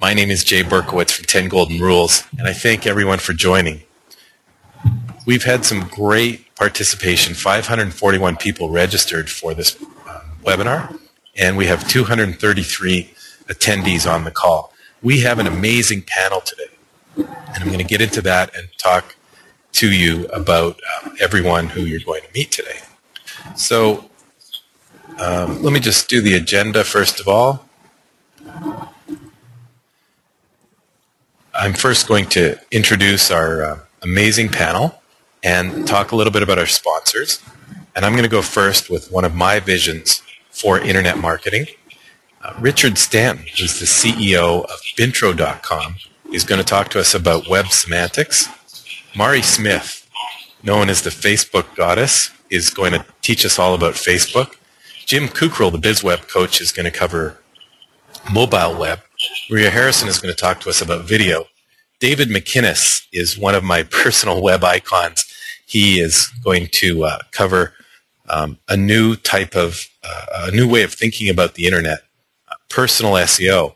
My name is Jay Berkowitz from 10 Golden Rules, and I thank everyone for joining. We've had some great participation. 541 people registered for this uh, webinar, and we have 233 attendees on the call. We have an amazing panel today, and I'm going to get into that and talk to you about uh, everyone who you're going to meet today. So um, let me just do the agenda first of all. I'm first going to introduce our uh, amazing panel and talk a little bit about our sponsors. And I'm going to go first with one of my visions for internet marketing. Uh, Richard Stanton, who's the CEO of Bintro.com, is going to talk to us about web semantics. Mari Smith, known as the Facebook goddess, is going to teach us all about Facebook. Jim Kukral, the BizWeb coach, is going to cover mobile web. Maria Harrison is going to talk to us about video. David McInnis is one of my personal web icons. He is going to uh, cover um, a new type of, uh, a new way of thinking about the internet, uh, personal SEO.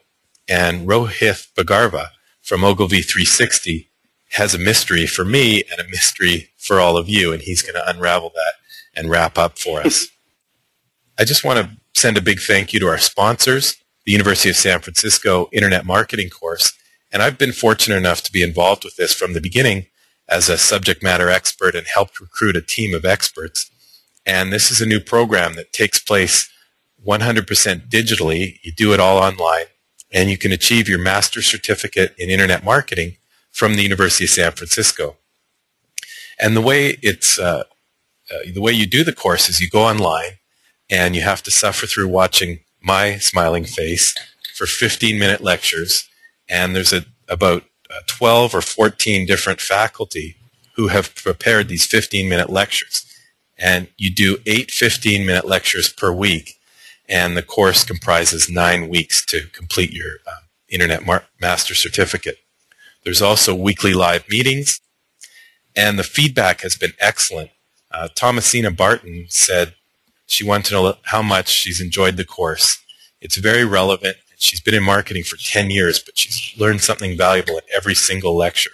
And Rohit Bhargava from Ogilvy 360 has a mystery for me and a mystery for all of you, and he's going to unravel that and wrap up for us. I just want to send a big thank you to our sponsors, the University of San Francisco Internet Marketing course. And I've been fortunate enough to be involved with this from the beginning as a subject matter expert and helped recruit a team of experts. And this is a new program that takes place 100% digitally. You do it all online and you can achieve your master's certificate in internet marketing from the University of San Francisco. And the way it's, uh, uh, the way you do the course is you go online and you have to suffer through watching my smiling face for 15 minute lectures. And there's a, about uh, 12 or 14 different faculty who have prepared these 15 minute lectures. And you do eight 15 minute lectures per week. And the course comprises nine weeks to complete your uh, Internet Mar- Master Certificate. There's also weekly live meetings. And the feedback has been excellent. Uh, Thomasina Barton said she wanted to know how much she's enjoyed the course. It's very relevant. She's been in marketing for 10 years, but she's learned something valuable in every single lecture.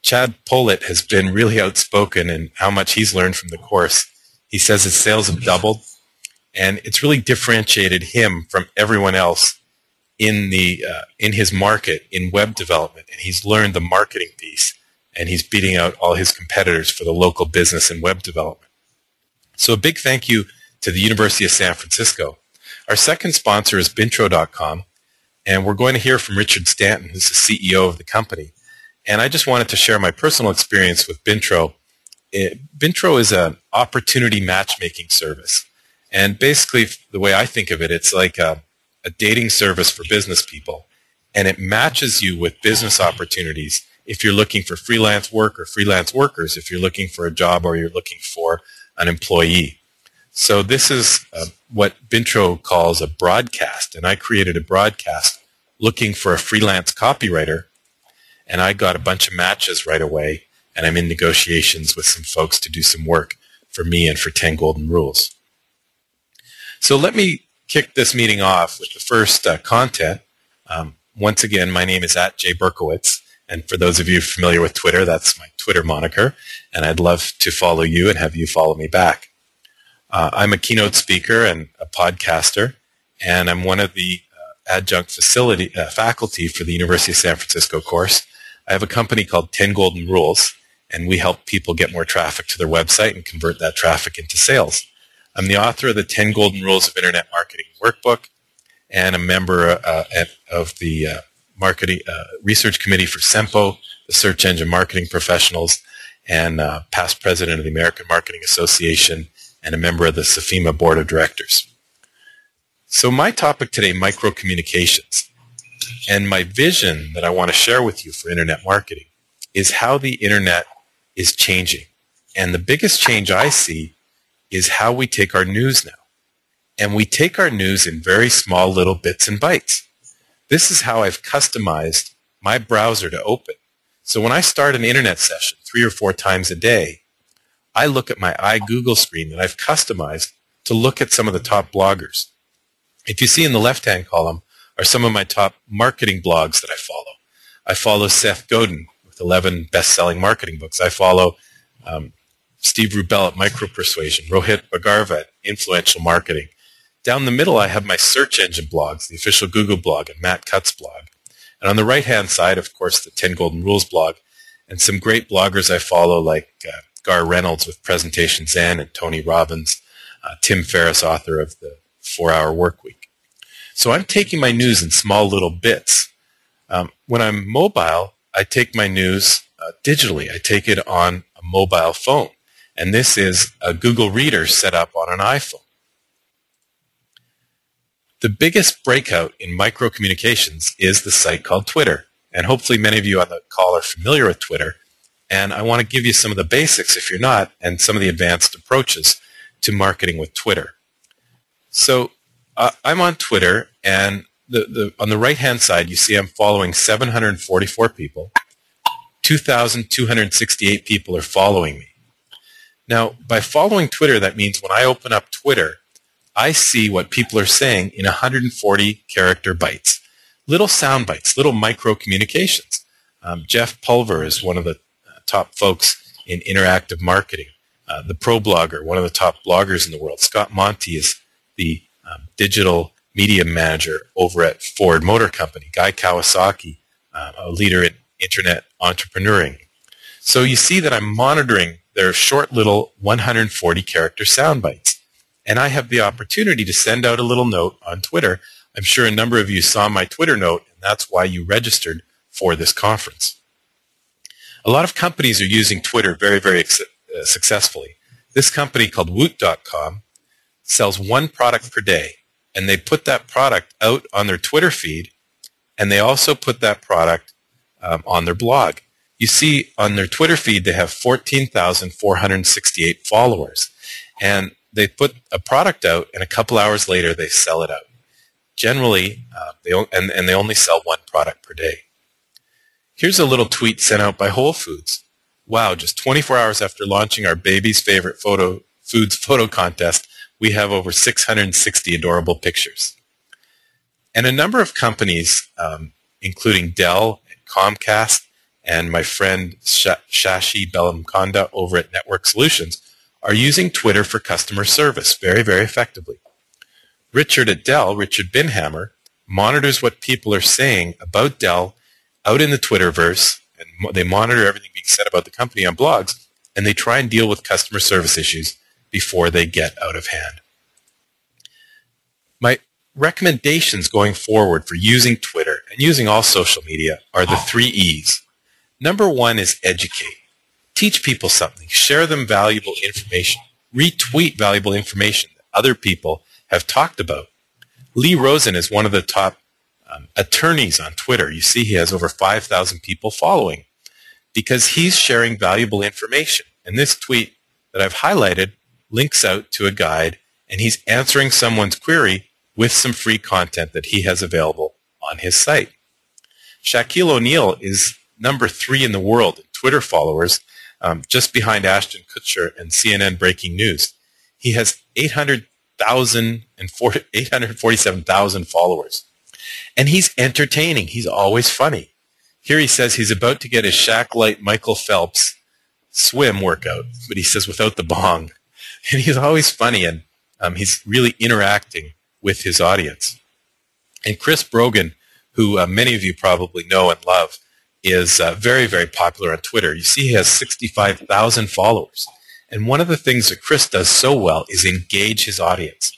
Chad Pollitt has been really outspoken in how much he's learned from the course. He says his sales have doubled, and it's really differentiated him from everyone else in the uh, in his market in web development, and he's learned the marketing piece, and he's beating out all his competitors for the local business and web development. So a big thank you to the University of San Francisco. Our second sponsor is Bintro.com, and we're going to hear from Richard Stanton, who's the CEO of the company. And I just wanted to share my personal experience with Bintro. It, Bintro is an opportunity matchmaking service. And basically, the way I think of it, it's like a, a dating service for business people. And it matches you with business opportunities if you're looking for freelance work or freelance workers, if you're looking for a job or you're looking for an employee. So this is uh, what Bintro calls a broadcast, and I created a broadcast looking for a freelance copywriter, and I got a bunch of matches right away, and I'm in negotiations with some folks to do some work for me and for 10 Golden Rules. So let me kick this meeting off with the first uh, content. Um, once again, my name is at Jay Berkowitz. And for those of you familiar with Twitter, that's my Twitter moniker. And I'd love to follow you and have you follow me back. Uh, I'm a keynote speaker and a podcaster, and I'm one of the uh, adjunct facility uh, faculty for the University of San Francisco course. I have a company called 10 Golden Rules, and we help people get more traffic to their website and convert that traffic into sales. I'm the author of the 10 Golden Rules of Internet Marketing workbook and a member uh, of the uh, marketing uh, research committee for SEMPO, the Search Engine Marketing Professionals, and uh, past president of the American Marketing Association, and a member of the SFIMA Board of Directors. So my topic today, microcommunications, and my vision that I want to share with you for internet marketing is how the internet is changing. And the biggest change I see is how we take our news now. And we take our news in very small little bits and bytes. This is how I've customized my browser to open. So when I start an internet session three or four times a day, I look at my iGoogle screen that I've customized to look at some of the top bloggers. If you see in the left-hand column are some of my top marketing blogs that I follow. I follow Seth Godin with 11 best-selling marketing books. I follow um, Steve Rubell at Micro Persuasion, Rohit Bhargava at Influential Marketing. Down the middle, I have my search engine blogs, the official Google blog and Matt Cutts blog. And on the right-hand side, of course, the 10 Golden Rules blog and some great bloggers I follow like uh, Garr Reynolds with Presentation Zen and Tony Robbins, uh, Tim Ferriss, author of the Four Hour Work Week. So I'm taking my news in small little bits. Um, when I'm mobile, I take my news uh, digitally. I take it on a mobile phone. And this is a Google Reader set up on an iPhone. The biggest breakout in microcommunications is the site called Twitter. And hopefully many of you on the call are familiar with Twitter. And I want to give you some of the basics, if you're not, and some of the advanced approaches to marketing with Twitter. So uh, I'm on Twitter, and the, the, on the right-hand side, you see I'm following 744 people. 2,268 people are following me. Now, by following Twitter, that means when I open up Twitter, I see what people are saying in 140 character bytes little sound bites, little micro communications. Um, Jeff Pulver is one of the uh, top folks in interactive marketing. Uh, the pro blogger, one of the top bloggers in the world. Scott Monty is the um, digital media manager over at Ford Motor Company. Guy Kawasaki, uh, a leader in internet entrepreneuring. So you see that I'm monitoring their short little 140 character sound bites. And I have the opportunity to send out a little note on Twitter I'm sure a number of you saw my Twitter note, and that's why you registered for this conference. A lot of companies are using Twitter very, very uh, successfully. This company called Woot.com sells one product per day, and they put that product out on their Twitter feed, and they also put that product um, on their blog. You see on their Twitter feed they have 14,468 followers, and they put a product out, and a couple hours later they sell it out generally, uh, they and, and they only sell one product per day. Here's a little tweet sent out by Whole Foods. Wow, just 24 hours after launching our baby's favorite photo foods photo contest, we have over 660 adorable pictures. And a number of companies, um, including Dell and Comcast and my friend Shashi Bellamkonda over at Network Solutions, are using Twitter for customer service very, very effectively. Richard at Dell, Richard Binhammer, monitors what people are saying about Dell out in the Twitterverse, and they monitor everything being said about the company on blogs, and they try and deal with customer service issues before they get out of hand. My recommendations going forward for using Twitter and using all social media are the three E's. Number one is educate. Teach people something. Share them valuable information. Retweet valuable information that other people have talked about. Lee Rosen is one of the top um, attorneys on Twitter. You see he has over 5,000 people following because he's sharing valuable information. And this tweet that I've highlighted links out to a guide and he's answering someone's query with some free content that he has available on his site. Shaquille O'Neal is number three in the world in Twitter followers, um, just behind Ashton Kutcher and CNN Breaking News. He has 800 847,000 followers. And he's entertaining. He's always funny. Here he says he's about to get his Shaq Light Michael Phelps swim workout, but he says without the bong. And he's always funny and um, he's really interacting with his audience. And Chris Brogan, who uh, many of you probably know and love, is uh, very, very popular on Twitter. You see he has 65,000 followers. And one of the things that Chris does so well is engage his audience.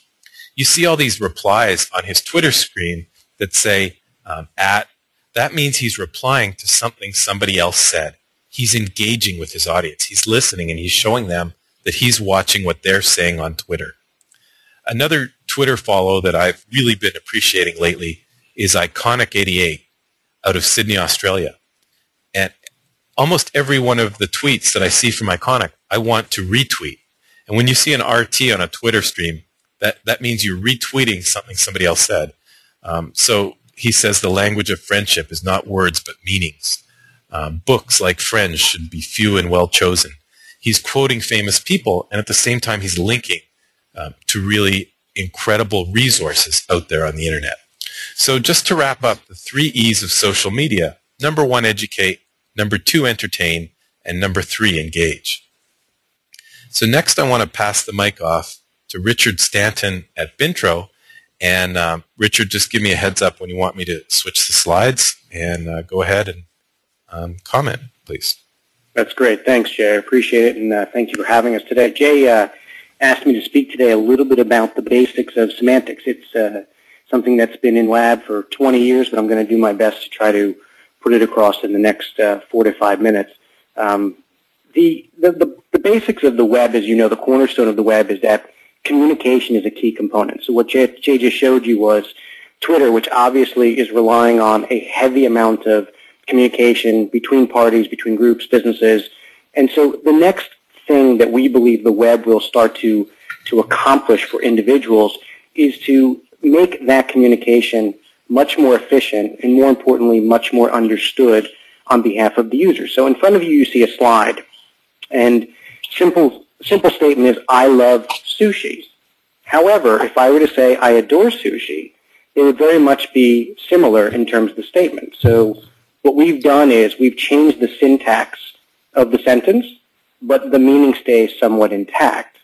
You see all these replies on his Twitter screen that say um, at. That means he's replying to something somebody else said. He's engaging with his audience. He's listening and he's showing them that he's watching what they're saying on Twitter. Another Twitter follow that I've really been appreciating lately is Iconic88 out of Sydney, Australia. Almost every one of the tweets that I see from Iconic I want to retweet. And when you see an RT on a Twitter stream, that, that means you're retweeting something somebody else said. Um, so he says the language of friendship is not words but meanings. Um, books like Friends should be few and well chosen. He's quoting famous people, and at the same time, he's linking um, to really incredible resources out there on the internet. So just to wrap up the three E's of social media, number one, educate, number two, entertain, and number three, engage. So next I want to pass the mic off to Richard Stanton at Bintro. And uh, Richard, just give me a heads up when you want me to switch the slides and uh, go ahead and um, comment, please. That's great. Thanks, Jay. I appreciate it, and uh, thank you for having us today. Jay uh, asked me to speak today a little bit about the basics of semantics. It's uh, something that's been in lab for 20 years, but I'm going to do my best to try to put it across in the next uh, four to five minutes. Um, the, the, the, the basics of the web, as you know, the cornerstone of the web is that communication is a key component. So what Jay, Jay just showed you was Twitter, which obviously is relying on a heavy amount of communication between parties, between groups, businesses. And so the next thing that we believe the web will start to, to accomplish for individuals is to make that communication much more efficient and more importantly, much more understood on behalf of the user. So in front of you, you see a slide and simple, simple statement is, I love sushi. However, if I were to say I adore sushi, it would very much be similar in terms of the statement. So what we've done is we've changed the syntax of the sentence, but the meaning stays somewhat intact.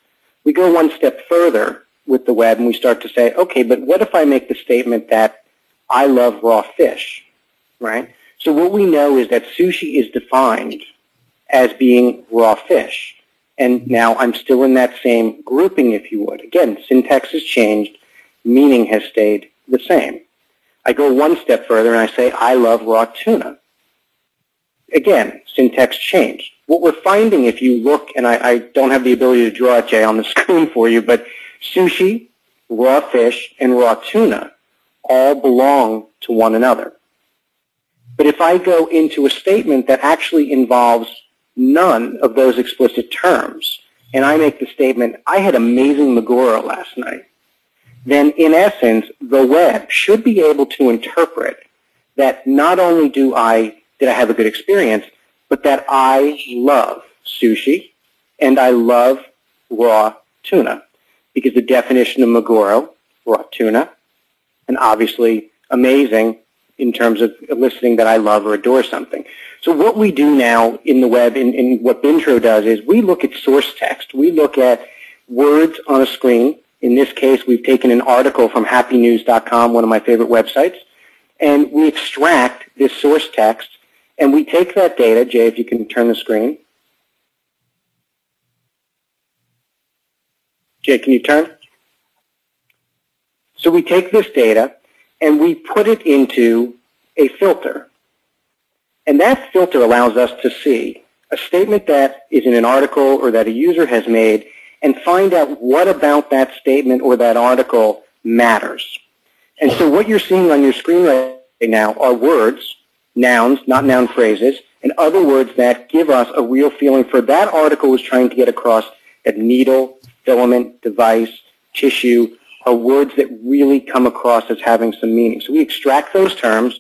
We go one step further with the web and we start to say, okay, but what if I make the statement that I love raw fish, right? So what we know is that sushi is defined as being raw fish. And now I'm still in that same grouping, if you would. Again, syntax has changed, meaning has stayed the same. I go one step further and I say, I love raw tuna. Again, syntax changed. What we're finding if you look, and I, I don't have the ability to draw it, Jay, on the screen for you, but sushi, raw fish, and raw tuna all belong to one another. But if I go into a statement that actually involves none of those explicit terms, and I make the statement, I had amazing Maguro last night, then in essence, the web should be able to interpret that not only do I, did I have a good experience, but that I love sushi and I love raw tuna because the definition of Maguro, raw tuna, and obviously amazing in terms of eliciting that I love or adore something. So what we do now in the web, in, in what Bintro does, is we look at source text. We look at words on a screen. In this case, we've taken an article from happynews.com, one of my favorite websites, and we extract this source text, and we take that data. Jay, if you can turn the screen. Jay, can you turn? So we take this data, and we put it into a filter. And that filter allows us to see a statement that is in an article or that a user has made and find out what about that statement or that article matters. And so what you're seeing on your screen right now are words, nouns, not noun phrases, and other words that give us a real feeling for that article is trying to get across that needle, filament, device, tissue, are words that really come across as having some meaning. So we extract those terms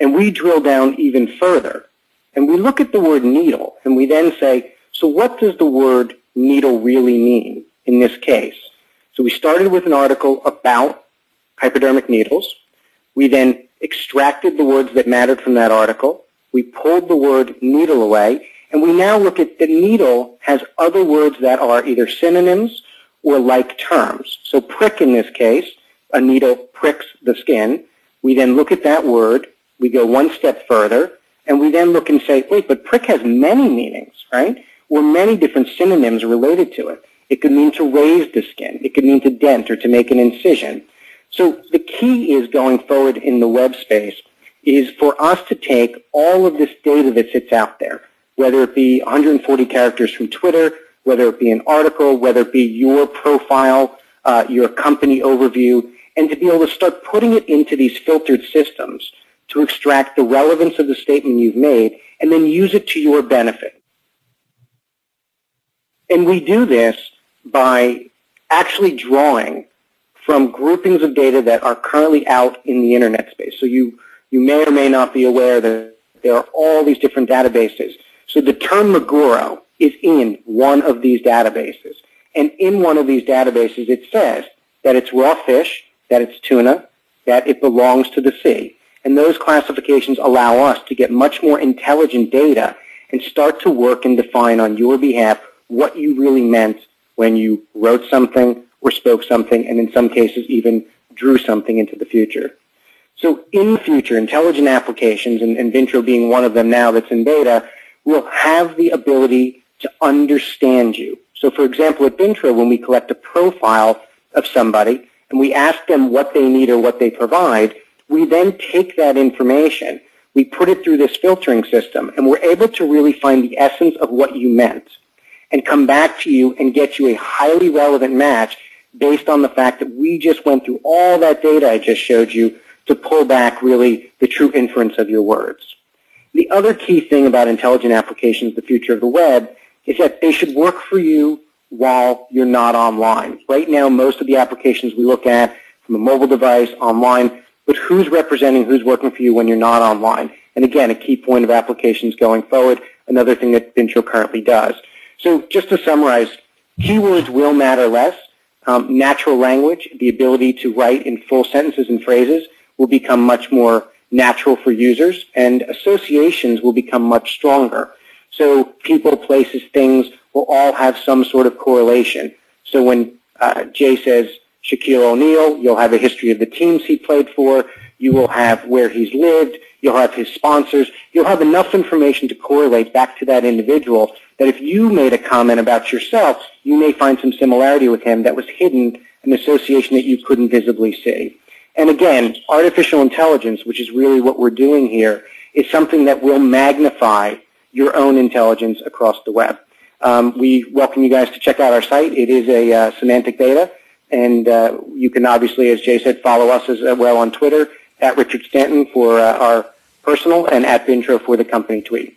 and we drill down even further. And we look at the word needle and we then say, so what does the word needle really mean in this case? So we started with an article about hypodermic needles. We then extracted the words that mattered from that article. We pulled the word needle away. And we now look at the needle has other words that are either synonyms or like terms. So prick in this case, a needle pricks the skin. We then look at that word, we go one step further, and we then look and say, wait, but prick has many meanings, right? Or many different synonyms related to it. It could mean to raise the skin. It could mean to dent or to make an incision. So the key is going forward in the web space is for us to take all of this data that sits out there, whether it be 140 characters from Twitter, whether it be an article, whether it be your profile, uh, your company overview, and to be able to start putting it into these filtered systems to extract the relevance of the statement you've made and then use it to your benefit. And we do this by actually drawing from groupings of data that are currently out in the internet space. So you, you may or may not be aware that there are all these different databases. So the term Maguro is in one of these databases. And in one of these databases, it says that it's raw fish that it's tuna, that it belongs to the sea. And those classifications allow us to get much more intelligent data and start to work and define on your behalf what you really meant when you wrote something or spoke something, and in some cases even drew something into the future. So in the future, intelligent applications, and, and Bintro being one of them now that's in beta, will have the ability to understand you. So for example, at Bintro, when we collect a profile of somebody and we ask them what they need or what they provide, we then take that information, we put it through this filtering system, and we're able to really find the essence of what you meant and come back to you and get you a highly relevant match based on the fact that we just went through all that data I just showed you to pull back really the true inference of your words. The other key thing about intelligent applications, the future of the web, is that they should work for you while you're not online. Right now, most of the applications we look at from a mobile device, online, but who's representing who's working for you when you're not online? And again, a key point of applications going forward, another thing that Bintro currently does. So just to summarize, keywords will matter less. Um, natural language, the ability to write in full sentences and phrases, will become much more natural for users, and associations will become much stronger. So people, places, things will all have some sort of correlation. So when uh, Jay says Shaquille O'Neal, you'll have a history of the teams he played for. You will have where he's lived. You'll have his sponsors. You'll have enough information to correlate back to that individual that if you made a comment about yourself, you may find some similarity with him that was hidden, an association that you couldn't visibly see. And again, artificial intelligence, which is really what we're doing here, is something that will magnify your own intelligence across the web. Um, we welcome you guys to check out our site. It is a uh, semantic data, and uh, you can obviously, as Jay said, follow us as well on Twitter at Richard Stanton for uh, our personal and at Bintro for the company tweet.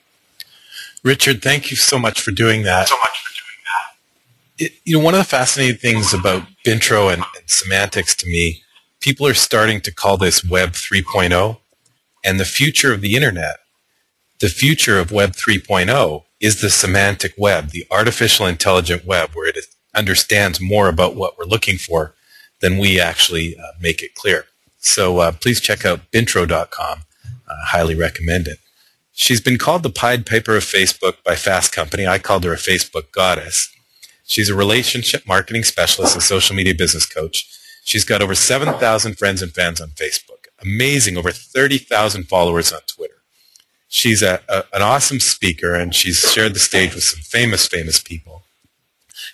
Richard, thank you so much for doing that. So much for doing that. It, you know, one of the fascinating things about Bintro and, and semantics to me people are starting to call this Web 3.0 and the future of the internet. The future of Web 3.0 is the semantic web, the artificial intelligent web, where it understands more about what we're looking for than we actually uh, make it clear. So uh, please check out bintro.com. I uh, highly recommend it. She's been called the Pied Piper of Facebook by Fast Company. I called her a Facebook goddess. She's a relationship marketing specialist and social media business coach. She's got over 7,000 friends and fans on Facebook. Amazing, over 30,000 followers on Twitter. She's a, a, an awesome speaker, and she's shared the stage with some famous, famous people.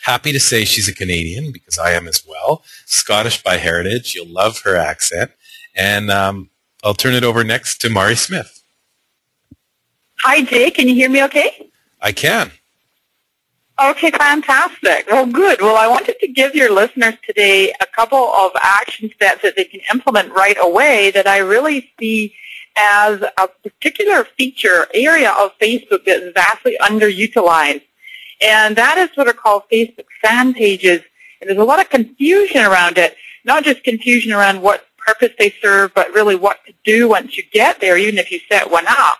Happy to say she's a Canadian, because I am as well. Scottish by heritage. You'll love her accent. And um, I'll turn it over next to Mari Smith. Hi, Jay. Can you hear me okay? I can. Okay, fantastic. Well, good. Well, I wanted to give your listeners today a couple of action steps that they can implement right away that I really see as a particular feature area of Facebook that is vastly underutilized. And that is what are called Facebook fan pages. And there's a lot of confusion around it, not just confusion around what purpose they serve, but really what to do once you get there, even if you set one up.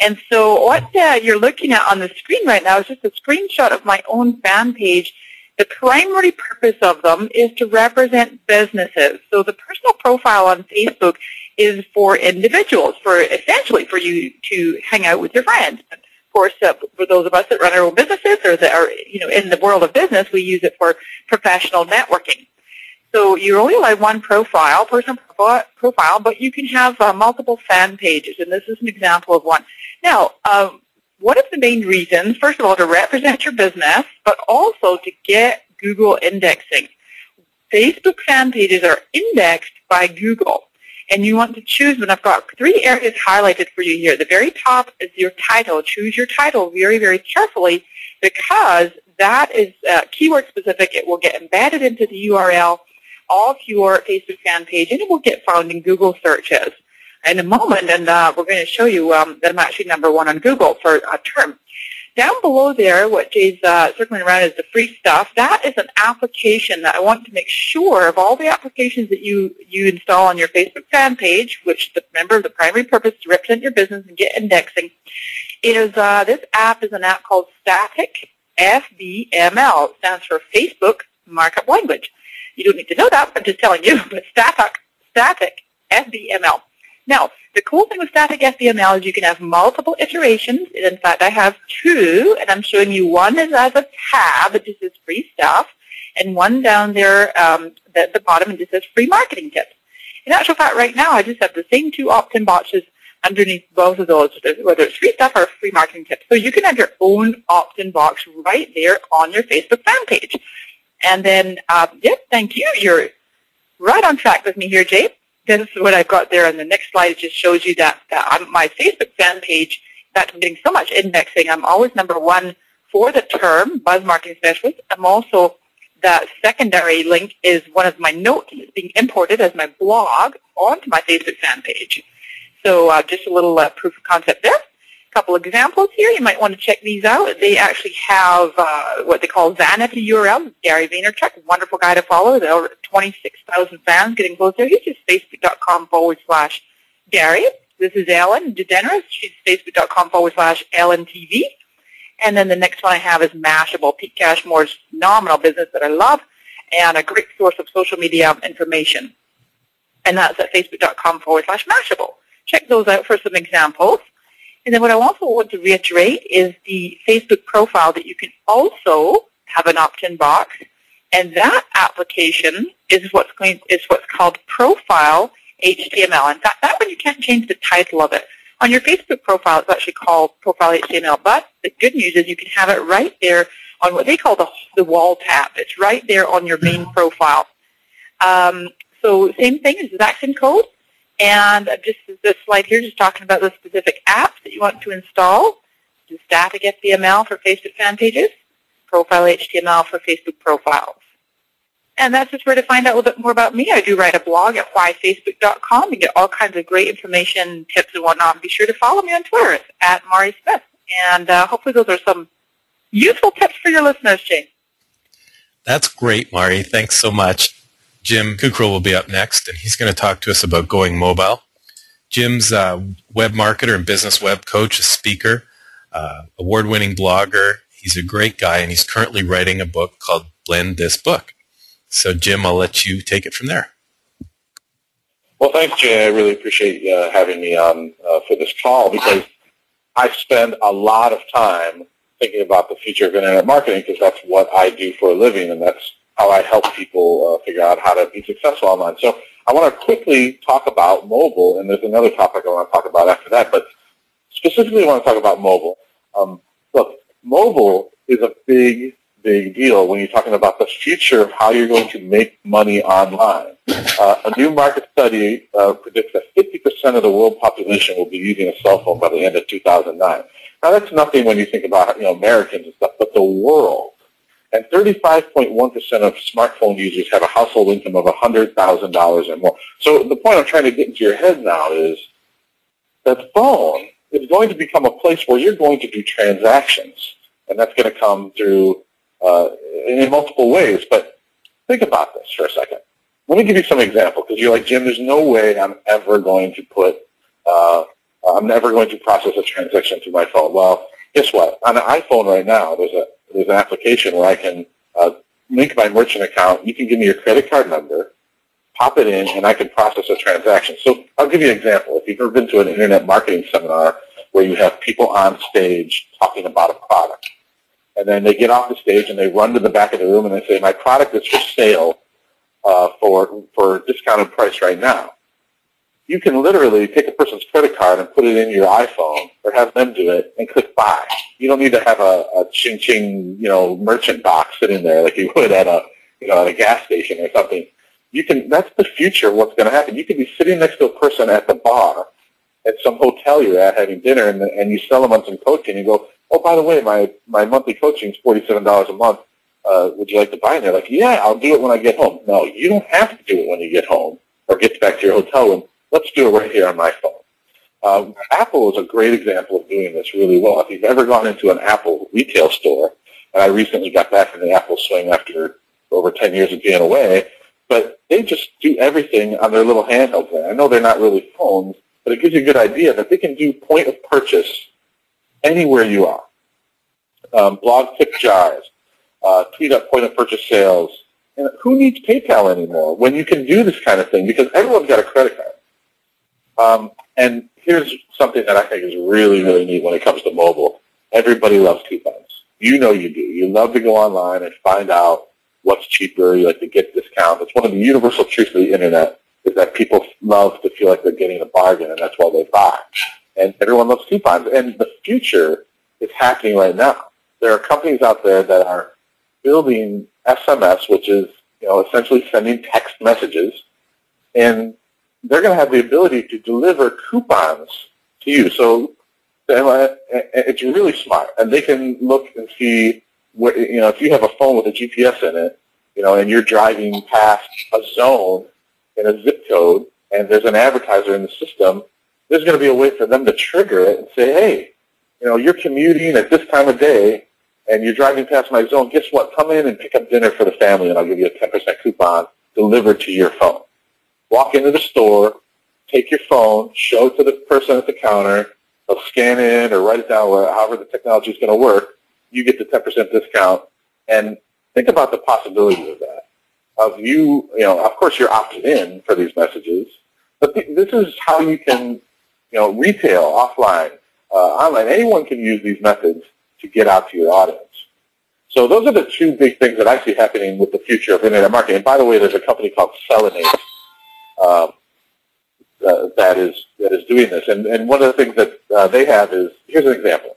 And so what uh, you're looking at on the screen right now is just a screenshot of my own fan page. The primary purpose of them is to represent businesses. So the personal profile on Facebook is for individuals, for essentially for you to hang out with your friends. Of course, uh, for those of us that run our own businesses or that are, you know, in the world of business, we use it for professional networking. So you're only allowed one profile, personal profile, but you can have uh, multiple fan pages, and this is an example of one. Now, um, one of the main reasons, first of all, to represent your business, but also to get Google indexing. Facebook fan pages are indexed by Google, and you want to choose one. I've got three areas highlighted for you here. The very top is your title. Choose your title very, very carefully because that is uh, keyword specific. It will get embedded into the URL of your Facebook fan page, and it will get found in Google searches in a moment, and uh, we're going to show you um, that I'm actually number one on Google for a term. Down below there, what Jay's uh, circling around is the free stuff. That is an application that I want to make sure of all the applications that you, you install on your Facebook fan page, which the, remember the primary purpose to represent your business and get indexing, is uh, this app is an app called Static FBML. It stands for Facebook Markup Language. You don't need to know that, I'm just telling you, but static, static FBML. Now, the cool thing with static FBML is you can have multiple iterations. In fact, I have two, and I'm showing you one is as a tab, it just says free stuff, and one down there um, at the bottom, and just says free marketing tips. In actual fact, right now, I just have the same two opt-in boxes underneath both of those, whether it's free stuff or free marketing tips. So you can have your own opt-in box right there on your Facebook fan page. And then, uh, yep, thank you. You're right on track with me here, Jay. Is what I've got there on the next slide. It just shows you that, that my Facebook fan page, that I'm getting so much indexing. I'm always number one for the term, Buzz Marketing Specialist. I'm also, that secondary link is one of my notes that's being imported as my blog onto my Facebook fan page. So uh, just a little uh, proof of concept there. Couple examples here. You might want to check these out. They actually have uh, what they call vanity URLs. Gary Vaynerchuk, wonderful guy to follow. There are 26,000 fans getting close there. He's just facebook.com forward slash Gary. This is Ellen DeGeneres. She's facebook.com forward slash Ellen TV. And then the next one I have is Mashable, Pete Cashmore's phenomenal business that I love and a great source of social media information. And that's at facebook.com forward slash Mashable check those out for some examples. And then what I also want to reiterate is the Facebook profile that you can also have an opt-in box. And that application is what's going is what's called Profile HTML. And fact, that one you can't change the title of it. On your Facebook profile, it's actually called Profile HTML. But the good news is you can have it right there on what they call the, the wall tab. It's right there on your main profile. Um, so same thing, exact same code. And just this slide here, just talking about the specific apps that you want to install. Just static HTML for Facebook fan pages, profile HTML for Facebook profiles. And that's just where to find out a little bit more about me. I do write a blog at whyfacebook.com. You get all kinds of great information, tips, and whatnot. Be sure to follow me on Twitter. It's at Mari Smith. And uh, hopefully those are some useful tips for your listeners, Jane. That's great, Mari. Thanks so much. Jim Kukral will be up next, and he's going to talk to us about going mobile. Jim's a web marketer and business web coach, a speaker, uh, award-winning blogger. He's a great guy, and he's currently writing a book called Blend This Book. So, Jim, I'll let you take it from there. Well, thanks, Jay. I really appreciate uh, having me on uh, for this call because I spend a lot of time thinking about the future of internet marketing because that's what I do for a living, and that's how I help people uh, figure out how to be successful online. So I want to quickly talk about mobile, and there's another topic I want to talk about after that, but specifically I want to talk about mobile. Um, look, mobile is a big, big deal when you're talking about the future of how you're going to make money online. Uh, a new market study uh, predicts that 50% of the world population will be using a cell phone by the end of 2009. Now that's nothing when you think about you know Americans and stuff, but the world and 35.1% of smartphone users have a household income of $100,000 or more. So the point I'm trying to get into your head now is that phone is going to become a place where you're going to do transactions. And that's going to come through uh, in multiple ways. But think about this for a second. Let me give you some examples because you're like, Jim, there's no way I'm ever going to put, uh, I'm never going to process a transaction through my phone. Well, guess what? On an iPhone right now, there's a there's an application where I can uh, link my merchant account. You can give me your credit card number, pop it in, and I can process a transaction. So I'll give you an example. If you've ever been to an internet marketing seminar where you have people on stage talking about a product, and then they get off the stage and they run to the back of the room and they say, my product is for sale uh, for, for discounted price right now you can literally take a person's credit card and put it in your iPhone or have them do it and click buy. You don't need to have a, a ching ching, you know, merchant box sitting there like you would at a, you know, at a gas station or something. You can, that's the future of what's going to happen. You could be sitting next to a person at the bar at some hotel you're at having dinner and, and you sell them on some coaching and you go, oh, by the way, my, my monthly coaching is $47 a month. Uh, would you like to buy? And they're like, yeah, I'll do it when I get home. No, you don't have to do it when you get home or get back to your hotel room Let's do it right here on my phone. Um, Apple is a great example of doing this really well. If you've ever gone into an Apple retail store, and I recently got back from the Apple swing after over 10 years of being away, but they just do everything on their little handhelds. I know they're not really phones, but it gives you a good idea that they can do point of purchase anywhere you are. Um, blog tip jars, uh, tweet up point of purchase sales, And who needs PayPal anymore when you can do this kind of thing? Because everyone's got a credit card. Um, and here's something that I think is really, really neat when it comes to mobile. Everybody loves coupons. You know you do. You love to go online and find out what's cheaper. You like to get discounts. It's one of the universal truths of the internet is that people love to feel like they're getting a bargain, and that's why they buy. And everyone loves coupons. And the future is happening right now. There are companies out there that are building SMS, which is you know essentially sending text messages, and they're going to have the ability to deliver coupons to you. So uh, it's really smart, and they can look and see what you know if you have a phone with a GPS in it, you know, and you're driving past a zone in a zip code, and there's an advertiser in the system. There's going to be a way for them to trigger it and say, hey, you know, you're commuting at this time of day, and you're driving past my zone. Guess what? Come in and pick up dinner for the family, and I'll give you a 10% coupon delivered to your phone. Walk into the store, take your phone, show it to the person at the counter. They'll scan it or write it down, however the technology is going to work. You get the 10% discount, and think about the possibility of that. Of you, you know, of course you're opted in for these messages, but th- this is how you can, you know, retail offline, uh, online. Anyone can use these methods to get out to your audience. So those are the two big things that I see happening with the future of internet marketing. And by the way, there's a company called Celanese um, uh, that is that is doing this. And, and one of the things that uh, they have is here's an example.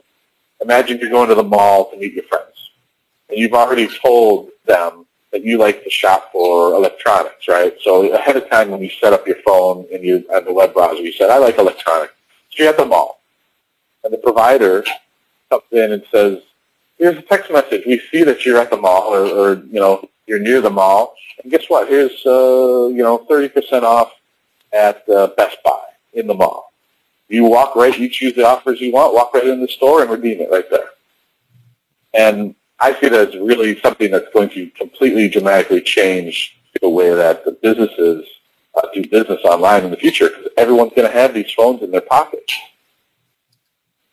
Imagine you're going to the mall to meet your friends, and you've already told them that you like to shop for electronics, right? So ahead of time, when you set up your phone and you on the web browser, you said, "I like electronics." So you're at the mall, and the provider comes in and says, here's a text message. We see that you're at the mall or, or you know, you're near the mall. And guess what? Here's, uh, you know, 30% off at uh, Best Buy in the mall. You walk right, you choose the offers you want, walk right in the store and redeem it right there. And I see that as really something that's going to completely dramatically change the way that the businesses uh, do business online in the future because everyone's going to have these phones in their pockets.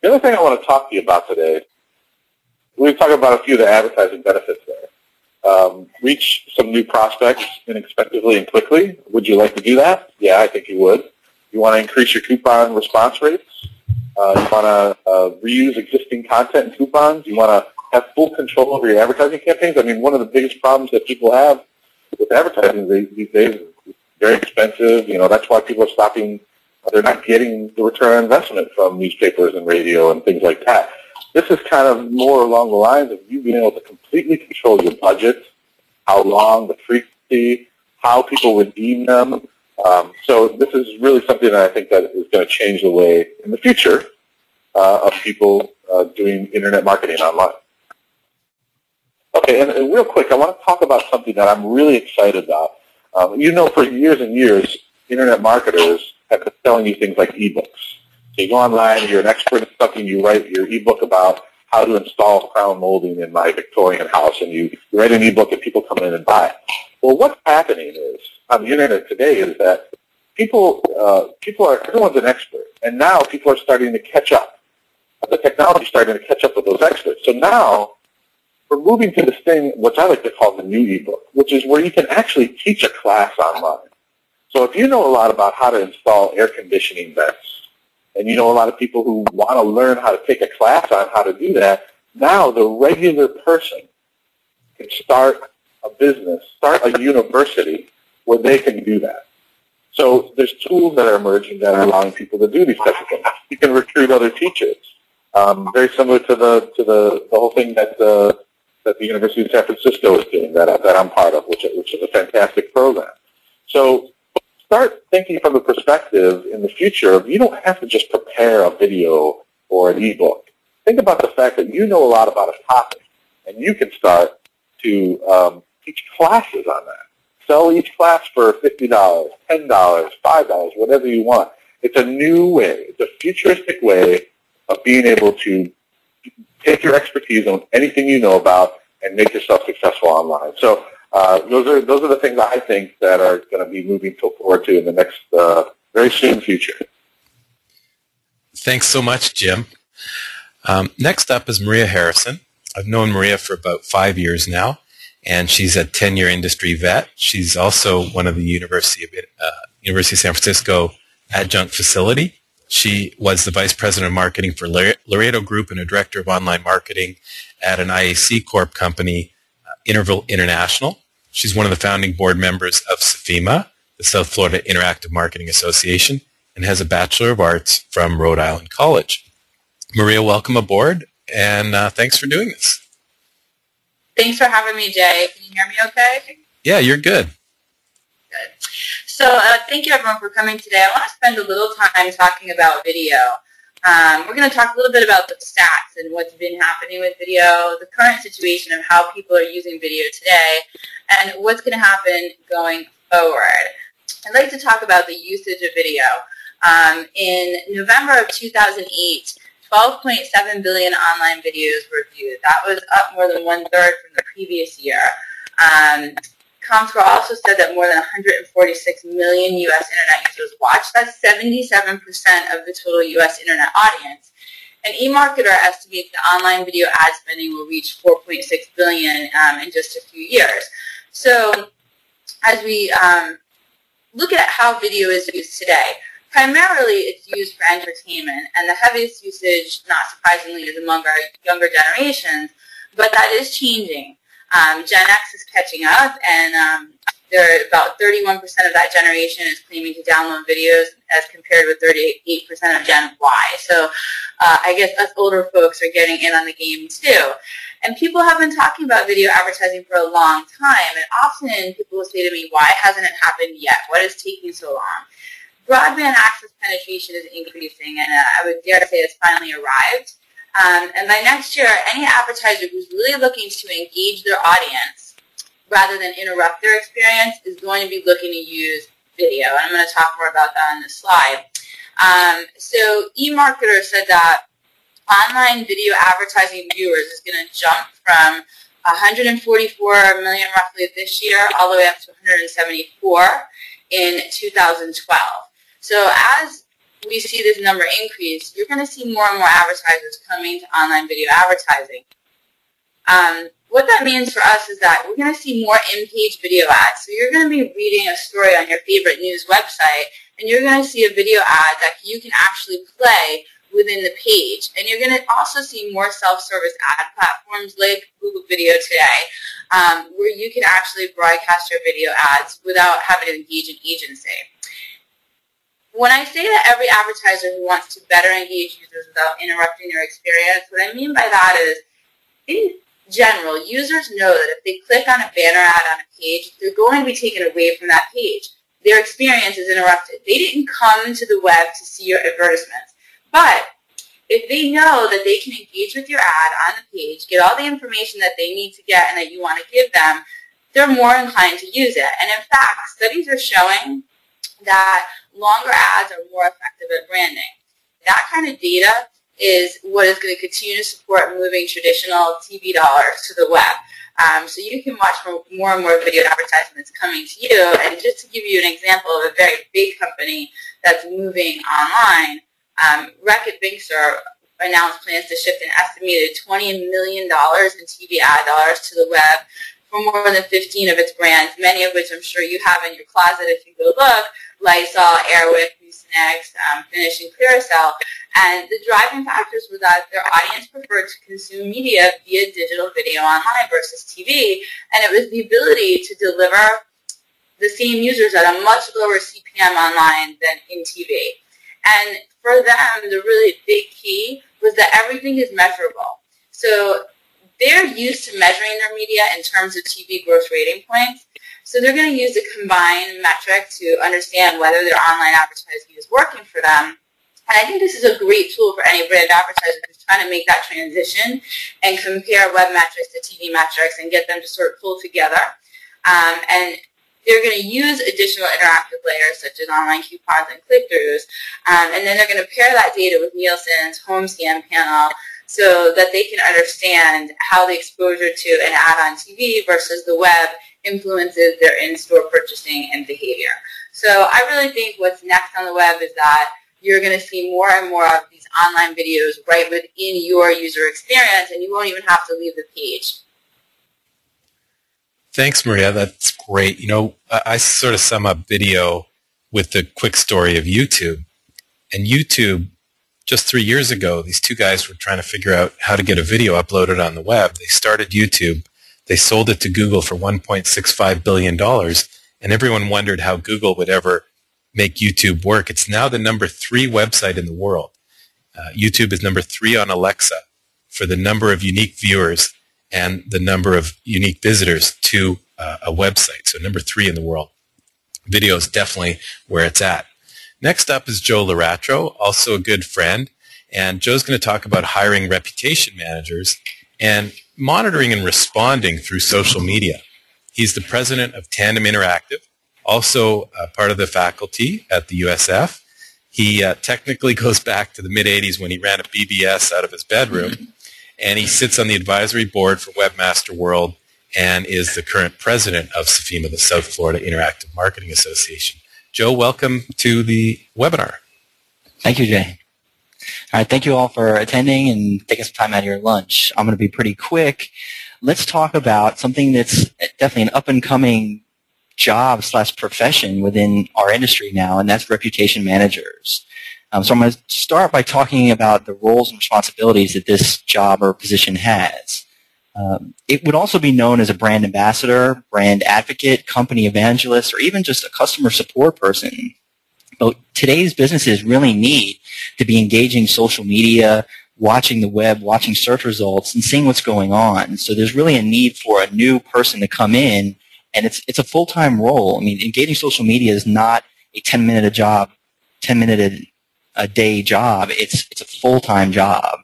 The other thing I want to talk to you about today, we've talked about a few of the advertising benefits there. Um, reach some new prospects inexpensively and quickly. Would you like to do that? Yeah, I think you would. You want to increase your coupon response rates? Uh, you want to uh, reuse existing content and coupons? You want to have full control over your advertising campaigns? I mean, one of the biggest problems that people have with advertising these days is very expensive. You know, that's why people are stopping they're not getting the return on investment from newspapers and radio and things like that. This is kind of more along the lines of you being able to completely control your budget, how long, the frequency, how people redeem them. Um, so this is really something that I think that is going to change the way in the future uh, of people uh, doing internet marketing online. Okay, and, and, real quick, I want to talk about something that I'm really excited about. Um, you know, for years and years, internet marketers have been selling you things like ebooks. You go online, you're an expert in something, you write your ebook about how to install crown molding in my Victorian house, and you write an ebook and people come in and buy it. Well, what's happening is on the internet today is that people uh, people are everyone's an expert, and now people are starting to catch up. The technology is starting to catch up with those experts. So now we're moving to this thing, which I like to call the new ebook, which is where you can actually teach a class online. So if you know a lot about how to install air conditioning vents, and you know a lot of people who want to learn how to take a class on how to do that, now the regular person can start a business, start a university where they can do that. So there's tools that are emerging that are allowing people to do these types of things. You can recruit other teachers. Um, very similar to the to the, the whole thing that the that the University of San Francisco is doing that that I'm part of, which which is a fantastic program. So start thinking from the perspective in the future of you don't have to just prepare a video or an ebook. Think about the fact that you know a lot about a topic, and you can start to um, teach classes on that. Sell each class for $50, $10, $5, whatever you want. It's a new way. It's a futuristic way of being able to take your expertise on anything you know about and make yourself successful online. So uh, those are those are the things I think that are going to be moving forward to in the next uh, very soon future. Thanks so much, Jim. Um, next up is Maria Harrison. I've known Maria for about five years now, and she's a 10-year industry vet. She's also one of the University of uh, University of San Francisco adjunct facility. She was the vice president of marketing for Laredo Group and a director of online marketing at an IAC Corp company, uh, Interval International. She's one of the founding board members of SFIMA, the South Florida Interactive Marketing Association, and has a Bachelor of Arts from Rhode Island College. Maria, welcome aboard, and uh, thanks for doing this. Thanks for having me, Jay. Can you hear me okay? Yeah, you're good. Good. So uh, thank you, everyone, for coming today. I want to spend a little time talking about video. Um, we're going to talk a little bit about the stats and what's been happening with video, the current situation of how people are using video today, and what's going to happen going forward. I'd like to talk about the usage of video. Um, in November of 2008, 12.7 billion online videos were viewed. That was up more than one third from the previous year. Um, Comscore also said that more than 146 million U.S. internet users watched. That's 77% of the total U.S. internet audience. An eMarketer estimates that online video ad spending will reach 4.6 billion um, in just a few years. So, as we um, look at how video is used today, Primarily, it's used for entertainment, and the heaviest usage, not surprisingly, is among our younger generations, but that is changing. Um, Gen X is catching up, and um, there about 31% of that generation is claiming to download videos as compared with 38% of Gen Y. So uh, I guess us older folks are getting in on the game too. And people have been talking about video advertising for a long time, and often people will say to me, why hasn't it happened yet? What is taking so long? broadband access penetration is increasing, and uh, I would dare to say it's finally arrived. Um, and by next year, any advertiser who's really looking to engage their audience rather than interrupt their experience is going to be looking to use video. And I'm going to talk more about that on this slide. Um, so eMarketer said that online video advertising viewers is going to jump from 144 million roughly this year all the way up to 174 in 2012. So as we see this number increase, you're going to see more and more advertisers coming to online video advertising. Um, what that means for us is that we're going to see more in-page video ads. So you're going to be reading a story on your favorite news website, and you're going to see a video ad that you can actually play within the page. And you're going to also see more self-service ad platforms like Google Video today, um, where you can actually broadcast your video ads without having to engage an agency. When I say that every advertiser who wants to better engage users without interrupting their experience, what I mean by that is, in general, users know that if they click on a banner ad on a page, they're going to be taken away from that page. Their experience is interrupted. They didn't come to the web to see your advertisements. But if they know that they can engage with your ad on the page, get all the information that they need to get and that you want to give them, they're more inclined to use it. And in fact, studies are showing that longer ads are more effective at branding. That kind of data is what is going to continue to support moving traditional TV dollars to the web. Um, so you can watch more and more video advertisements coming to you. And just to give you an example of a very big company that's moving online, um, Reckitt announced plans to shift an estimated $20 million in TV ad dollars to the web for more than 15 of its brands, many of which I'm sure you have in your closet if you go look, Lysol, Airwick, Mucinex, um, Finish, and Clearasil. And the driving factors were that their audience preferred to consume media via digital video online versus TV, and it was the ability to deliver the same users at a much lower CPM online than in TV. And for them, the really big key was that everything is measurable. So they're used to measuring their media in terms of TV gross rating points. So they're going to use a combined metric to understand whether their online advertising is working for them. And I think this is a great tool for any brand advertiser who's trying to make that transition and compare web metrics to TV metrics and get them to sort of pull together. Um, and they're going to use additional interactive layers such as online coupons and click-throughs. Um, and then they're going to pair that data with Nielsen's home scan panel so that they can understand how the exposure to an ad on TV versus the web influences their in-store purchasing and behavior. So I really think what's next on the web is that you're going to see more and more of these online videos right within your user experience and you won't even have to leave the page. Thanks, Maria. That's great. You know, I, sort of sum up video with the quick story of YouTube. And YouTube, just three years ago, these two guys were trying to figure out how to get a video uploaded on the web. They started YouTube. They sold it to Google for $1.65 billion. And everyone wondered how Google would ever make YouTube work. It's now the number three website in the world. Uh, YouTube is number three on Alexa for the number of unique viewers and the number of unique visitors to uh, a website. So number three in the world. Video is definitely where it's at. Next up is Joe Laratro, also a good friend. And Joe's going to talk about hiring reputation managers and monitoring and responding through social media. He's the president of Tandem Interactive, also part of the faculty at the USF. He uh, technically goes back to the mid 80s when he ran a BBS out of his bedroom, and he sits on the advisory board for Webmaster World and is the current president of SFIMA, the South Florida Interactive Marketing Association. Joe, welcome to the webinar. Thank you, Jay. All right, thank you all for attending and taking some time out of your lunch. I'm going to be pretty quick. Let's talk about something that's definitely an up-and-coming job slash profession within our industry now, and that's reputation managers. Um, so I'm going to start by talking about the roles and responsibilities that this job or position has. Um, it would also be known as a brand ambassador, brand advocate, company evangelist, or even just a customer support person. But today's businesses really need to be engaging social media, watching the web, watching search results, and seeing what's going on. So there's really a need for a new person to come in, and it's it's a full time role. I mean, engaging social media is not a 10 minute a job, 10 minute a, a day job. It's it's a full time job.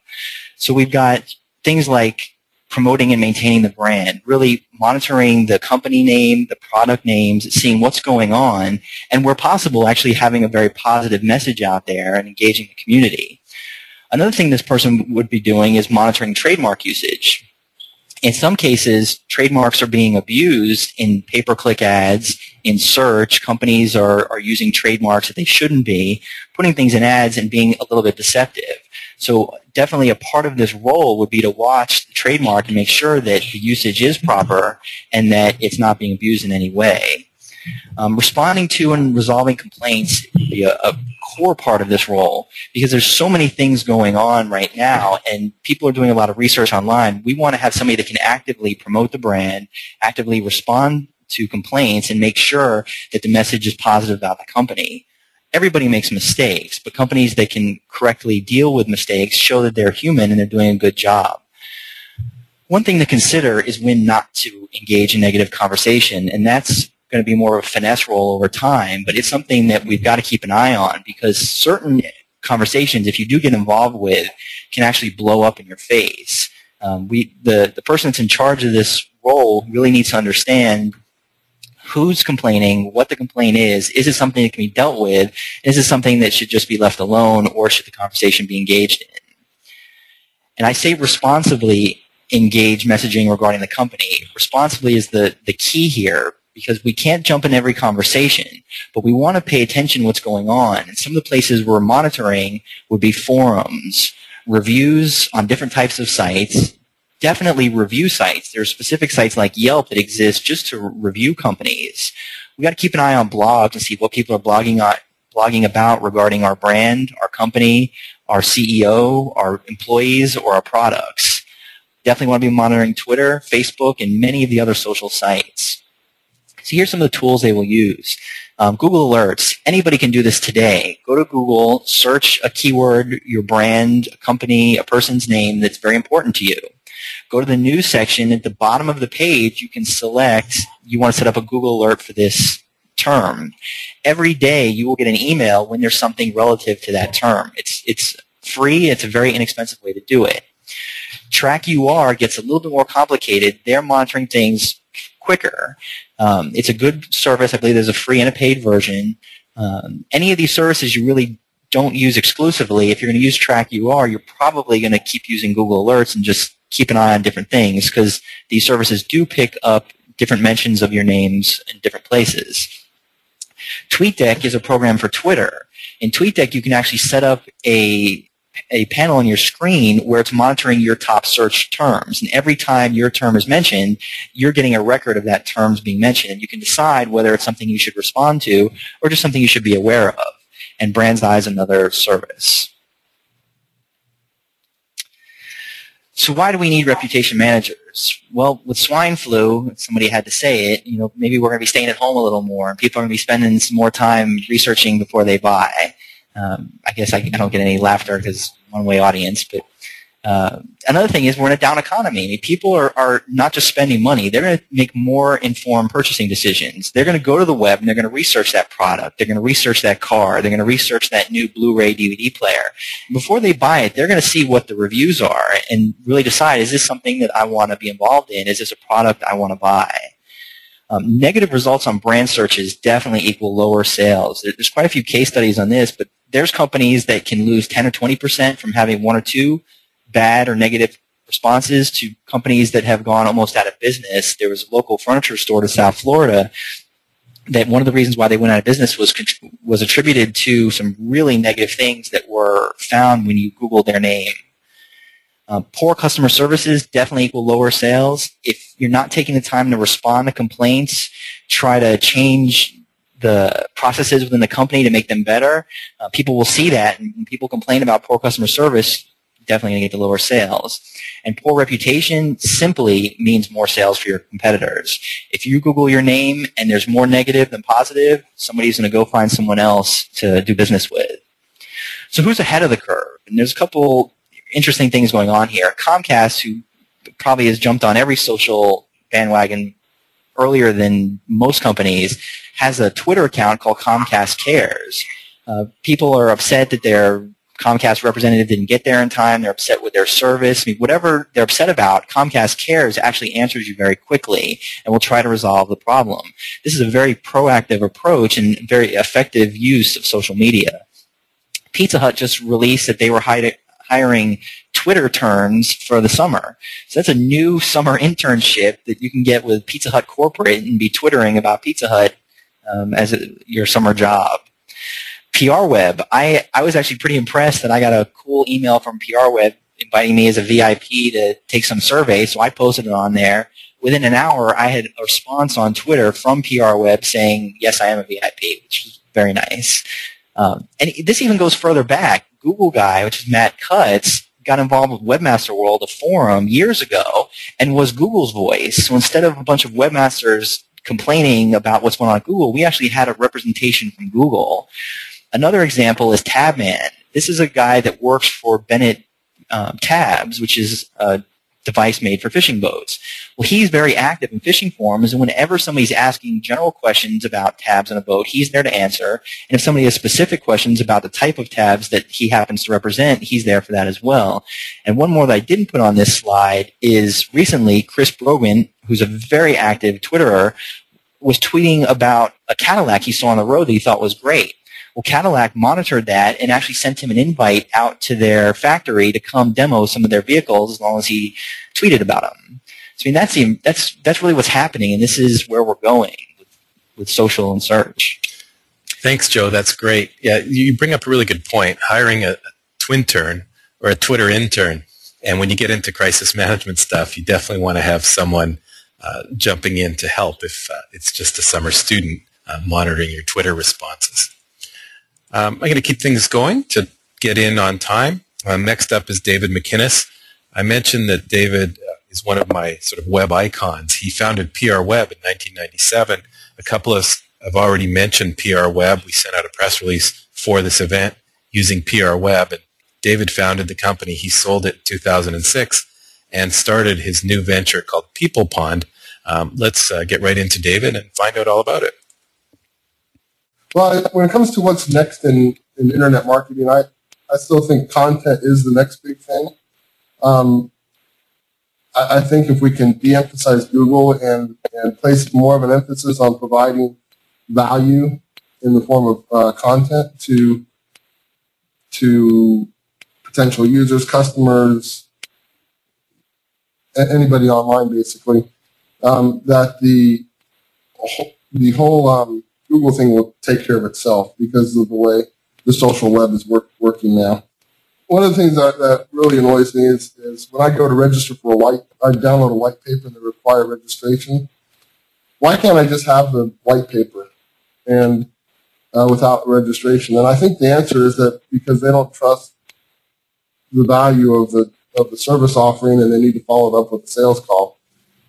So we've got things like promoting and maintaining the brand, really monitoring the company name, the product names, seeing what's going on, and where possible, actually having a very positive message out there and engaging the community. Another thing this person would be doing is monitoring trademark usage. In some cases, trademarks are being abused in pay-per-click ads, in search. Companies are, are using trademarks that they shouldn't be, putting things in ads and being a little bit deceptive. So definitely a part of this role would be to watch the trademark and make sure that the usage is proper and that it's not being abused in any way. Um, responding to and resolving complaints would be a, a core part of this role because there's so many things going on right now and people are doing a lot of research online. We want to have somebody that can actively promote the brand, actively respond to complaints and make sure that the message is positive about the company everybody makes mistakes, but companies that can correctly deal with mistakes show that they're human and they're doing a good job. One thing to consider is when not to engage in negative conversation, and that's going to be more of a finesse role over time, but it's something that we've got to keep an eye on because certain conversations, if you do get involved with, can actually blow up in your face. Um, we, the, the person that's in charge of this role really needs to understand who's complaining, what the complaint is, is it something that can be dealt with, is it something that should just be left alone, or should the conversation be engaged in? And I say responsibly engage messaging regarding the company. Responsibly is the, the key here because we can't jump in every conversation, but we want to pay attention to what's going on. And some of the places we're monitoring would be forums, reviews on different types of sites, definitely review sites. There are specific sites like Yelp that exist just to review companies. We got to keep an eye on blogs and see what people are blogging on, blogging about regarding our brand, our company, our CEO, our employees, or our products. Definitely want to be monitoring Twitter, Facebook, and many of the other social sites. So here's some of the tools they will use. Um, Google Alerts. Anybody can do this today. Go to Google, search a keyword, your brand, a company, a person's name that's very important to you. Go to the news section. At the bottom of the page, you can select you want to set up a Google alert for this term. Every day, you will get an email when there's something relative to that term. It's, it's free. It's a very inexpensive way to do it. TrackUR gets a little bit more complicated. They're monitoring things quicker. Um, it's a good service. I believe there's a free and a paid version. Um, any of these services you really don't use exclusively. If you're going to use TrackUR, you're probably going to keep using Google Alerts and just keep an eye on different things because these services do pick up different mentions of your names in different places. TweetDeck is a program for Twitter. In TweetDeck, you can actually set up a a panel on your screen where it's monitoring your top search terms. And every time your term is mentioned, you're getting a record of that terms being mentioned. And you can decide whether it's something you should respond to or just something you should be aware of. And Brand's is another service. So why do we need reputation managers? Well, with swine flu, somebody had to say it, you know, maybe we're going to be staying at home a little more and people are going to be spending some more time researching before they buy. Um, I guess I, I, don't get any laughter because one-way audience, but uh, another thing is we're in a down economy. I mean, people are, are not just spending money. They're going to make more informed purchasing decisions. They're going to go to the web and they're going to research that product. They're going to research that car. They're going to research that new Blu-ray DVD player. Before they buy it, they're going to see what the reviews are and really decide, is this something that I want to be involved in? Is this a product I want to buy? Um, negative results on brand searches definitely equal lower sales. There's quite a few case studies on this, but there's companies that can lose 10 or 20% from having one or two bad or negative responses to companies that have gone almost out of business. There was a local furniture store to South Florida that one of the reasons why they went out of business was was attributed to some really negative things that were found when you Googled their name. Uh, poor customer services definitely equal lower sales. If you're not taking the time to respond to complaints, try to change the processes within the company to make them better, uh, people will see that, and when people complain about poor customer service, definitely going to get the lower sales. And poor reputation simply means more sales for your competitors. If you Google your name and there's more negative than positive, somebody's going to go find someone else to do business with. So who's ahead of the curve? And there's a couple interesting things going on here. Comcast, who probably has jumped on every social bandwagon earlier than most companies, has a Twitter account called Comcast Cares. Uh, people are upset that their Comcast representative didn't get there in time. They're upset with their service. I mean, whatever they're upset about, Comcast Cares actually answers you very quickly and will try to resolve the problem. This is a very proactive approach and very effective use of social media. Pizza Hut just released that they were hiring Twitter turns for the summer. So that's a new summer internship that you can get with Pizza Hut Corporate and be twittering about Pizza Hut um, as a, your summer job. PR Web, I, I was actually pretty impressed that I got a cool email from PR Web inviting me as a VIP to take some survey, so I posted it on there. Within an hour, I had a response on Twitter from PR Web saying, yes, I am a VIP, which was very nice. Um, and this even goes further back. Google guy, which is Matt Cutts, got involved with Webmaster World, a forum, years ago, and was Google's voice. So instead of a bunch of webmasters complaining about what's going on at Google, we actually had a representation from Google. Another example is Tabman. This is a guy that works for Bennett um, Tabs, which is a device made for fishing boats. Well, he's very active in fishing forums, and whenever somebody's asking general questions about tabs on a boat, he's there to answer. And if somebody has specific questions about the type of tabs that he happens to represent, he's there for that as well. And one more that I didn't put on this slide is recently Chris Brogan, who's a very active Twitterer, was tweeting about a Cadillac he saw on the road that he thought was great. Well, Cadillac monitored that and actually sent him an invite out to their factory to come demo some of their vehicles as long as he tweeted about them. So I mean, that's the, that's that's really what's happening, and this is where we're going with, with social and search. Thanks, Joe. That's great. Yeah, you bring up a really good point. Hiring a, twintern or a Twitter intern, and when you get into crisis management stuff, you definitely want to have someone uh, jumping in to help if uh, it's just a summer student uh, monitoring your Twitter responses. Um, I'm going to keep things going to get in on time. Um, next up is David McInnis. I mentioned that David uh, is one of my sort of web icons. He founded PR Web in 1997. A couple of have already mentioned PR Web. We sent out a press release for this event using PR Web. And David founded the company. He sold it in 2006 and started his new venture called People Pond. Um, let's uh, get right into David and find out all about it. Well, when it comes to what's next in, in internet marketing, I, I still think content is the next big thing. Um, I, I, think if we can de-emphasize Google and, and place more of an emphasis on providing value in the form of uh, content to to potential users, customers, anybody online, basically, um, that the the whole um, Google thing will take care of itself because of the way the social web is work, working now. one of the things that, that really annoys me is, is when I go to register for a white, I download a white paper and they require registration. Why can't I just have the white paper and uh, without registration? And I think the answer is that because they don't trust the value of the of the service offering and they need to follow it up with a sales call.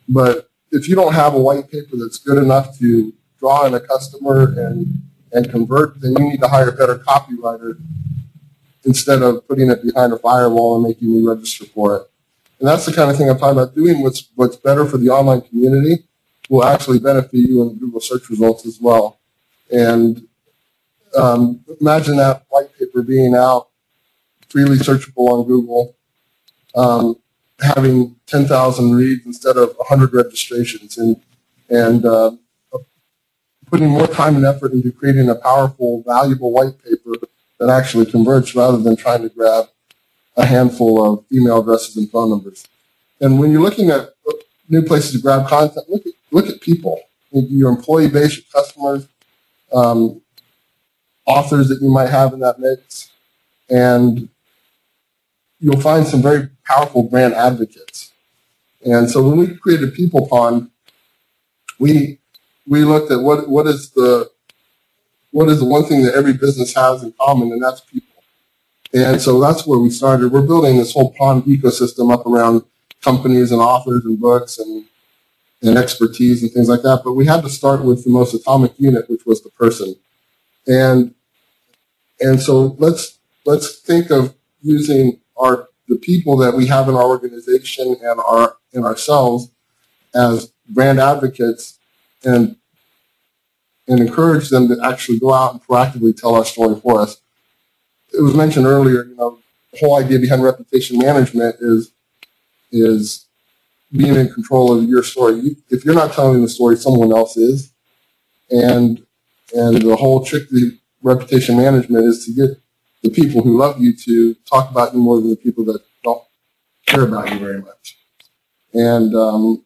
But if you don't have a white paper that's good enough to draw in a customer and and convert, then you need to hire a better copywriter instead of putting it behind a firewall and making me register for it. And that's the kind of thing I'm talking about. Doing what's what's better for the online community will actually benefit you in Google search results as well. And um, imagine that white paper being out, freely searchable on Google, um, having 10,000 reads instead of 100 registrations, and and uh, putting more time and effort into creating a powerful, valuable white paper that actually converts rather than trying to grab a handful of email addresses and phone numbers. And when you're looking at new places to grab content, look at, look at people, your employee base, your customers, um, authors that you might have in that mix, and you'll find some very powerful brand advocates. And so when we created People Pond, we we looked at what what is the what is the one thing that every business has in common, and that's people. And so that's where we started. We're building this whole pond ecosystem up around companies and authors and books and and expertise and things like that. But we had to start with the most atomic unit, which was the person. And and so let's let's think of using our the people that we have in our organization and our and ourselves as brand advocates and and encourage them to actually go out and proactively tell our story for us. It was mentioned earlier, you know, the whole idea behind reputation management is is being in control of your story. You, if you're not telling the story, someone else is, and and the whole trick to reputation management is to get the people who love you to talk about you more than the people that don't care about you very much. And um,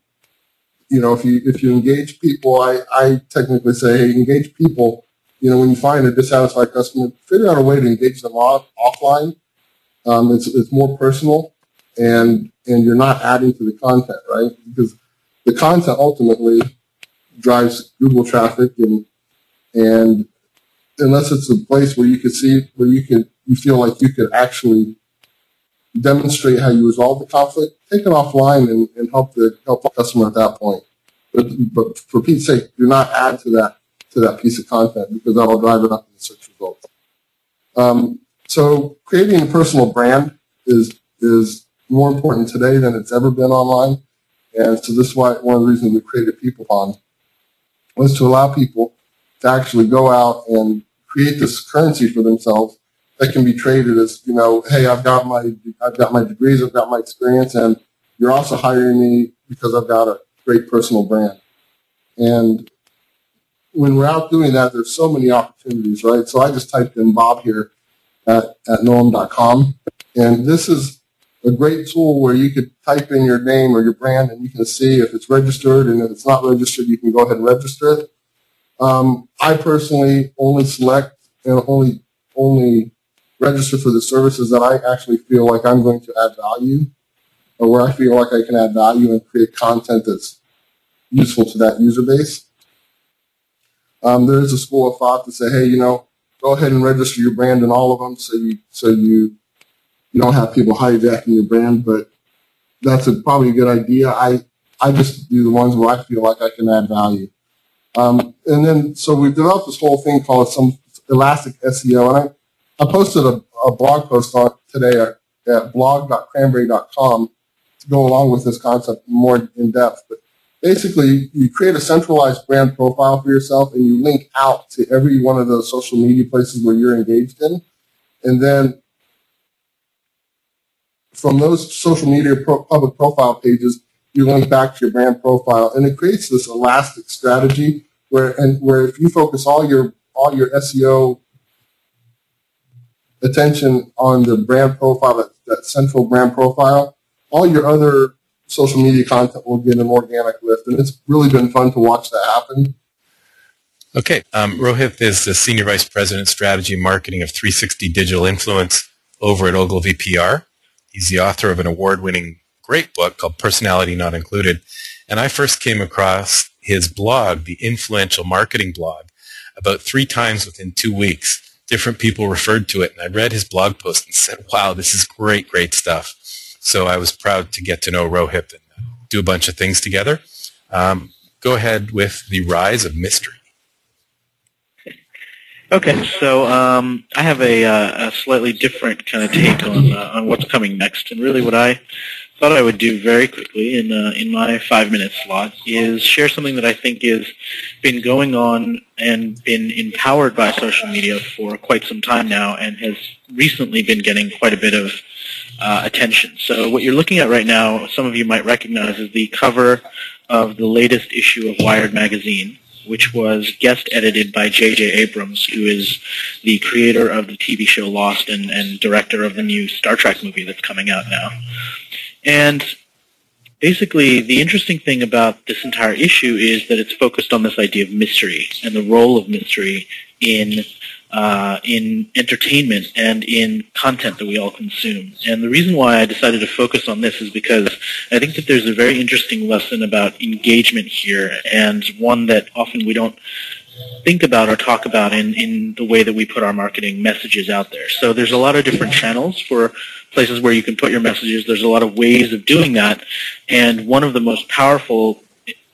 you know, if you if you engage people, I, I technically say engage people. You know, when you find a dissatisfied customer, figure out a way to engage them off, offline. Um, it's it's more personal, and and you're not adding to the content, right? Because the content ultimately drives Google traffic, and and unless it's a place where you can see where you can you feel like you could actually demonstrate how you resolve the conflict, take it offline and, and help the help the customer at that point. But, but for Pete's sake, do not add to that to that piece of content because that'll drive it up in the search results. Um, so creating a personal brand is is more important today than it's ever been online. And so this is why one of the reasons we created People Pond was to allow people to actually go out and create this currency for themselves that can be traded as, you know, hey, I've got my I've got my degrees, I've got my experience, and you're also hiring me because I've got a great personal brand. And when we're out doing that, there's so many opportunities, right? So I just typed in Bob here at, at knowem.com. And this is a great tool where you could type in your name or your brand and you can see if it's registered and if it's not registered, you can go ahead and register it. Um, I personally only select and only only register for the services that I actually feel like I'm going to add value or where I feel like I can add value and create content that's useful to that user base. Um, there is a school of thought to say, hey, you know, go ahead and register your brand in all of them so you so you you don't have people hijacking your brand, but that's a, probably a good idea. I I just do the ones where I feel like I can add value. Um, and then so we've developed this whole thing called some elastic SEO, and I, I posted a, a blog post on today at, blog.cranberry.com to go along with this concept more in depth. But basically, you create a centralized brand profile for yourself and you link out to every one of those social media places where you're engaged in. And then from those social media pro- public profile pages, you link back to your brand profile, and it creates this elastic strategy where and where if you focus all your all your SEO attention on the brand profile, that, that central brand profile, all your other social media content will get an organic lift. And it's really been fun to watch that happen. Okay. Um, Rohit is the Senior Vice President, Strategy and Marketing of 360 Digital Influence. over at Ogilvy PR. He's the author of an award-winning great book called Personality Not Included. And I first came across his blog, the influential marketing blog, about three times within two weeks. Different people referred to it, and I read his blog post and said, wow, this is great, great stuff. So I was proud to get to know Rohit and do a bunch of things together. Um, go ahead with the rise of mystery. Okay, so um, I have a, uh, a, slightly different kind of take on uh, on what's coming next, and really what I thought I would do very quickly in uh, in my five minute slot is share something that I think has been going on and been empowered by social media for quite some time now, and has recently been getting quite a bit of uh, attention. So what you're looking at right now, some of you might recognize, is the cover of the latest issue of Wired magazine which was guest edited by J.J. Abrams, who is the creator of the TV show Lost and, and director of the new Star Trek movie that's coming out now. And basically, the interesting thing about this entire issue is that it's focused on this idea of mystery and the role of mystery in uh, in entertainment and in content that we all consume. And the reason why I decided to focus on this is because I think that there's a very interesting lesson about engagement here and one that often we don't think about or talk about in, in the way that we put our marketing messages out there. So there's a lot of different channels for places where you can put your messages. There's a lot of ways of doing that. And one of the most powerful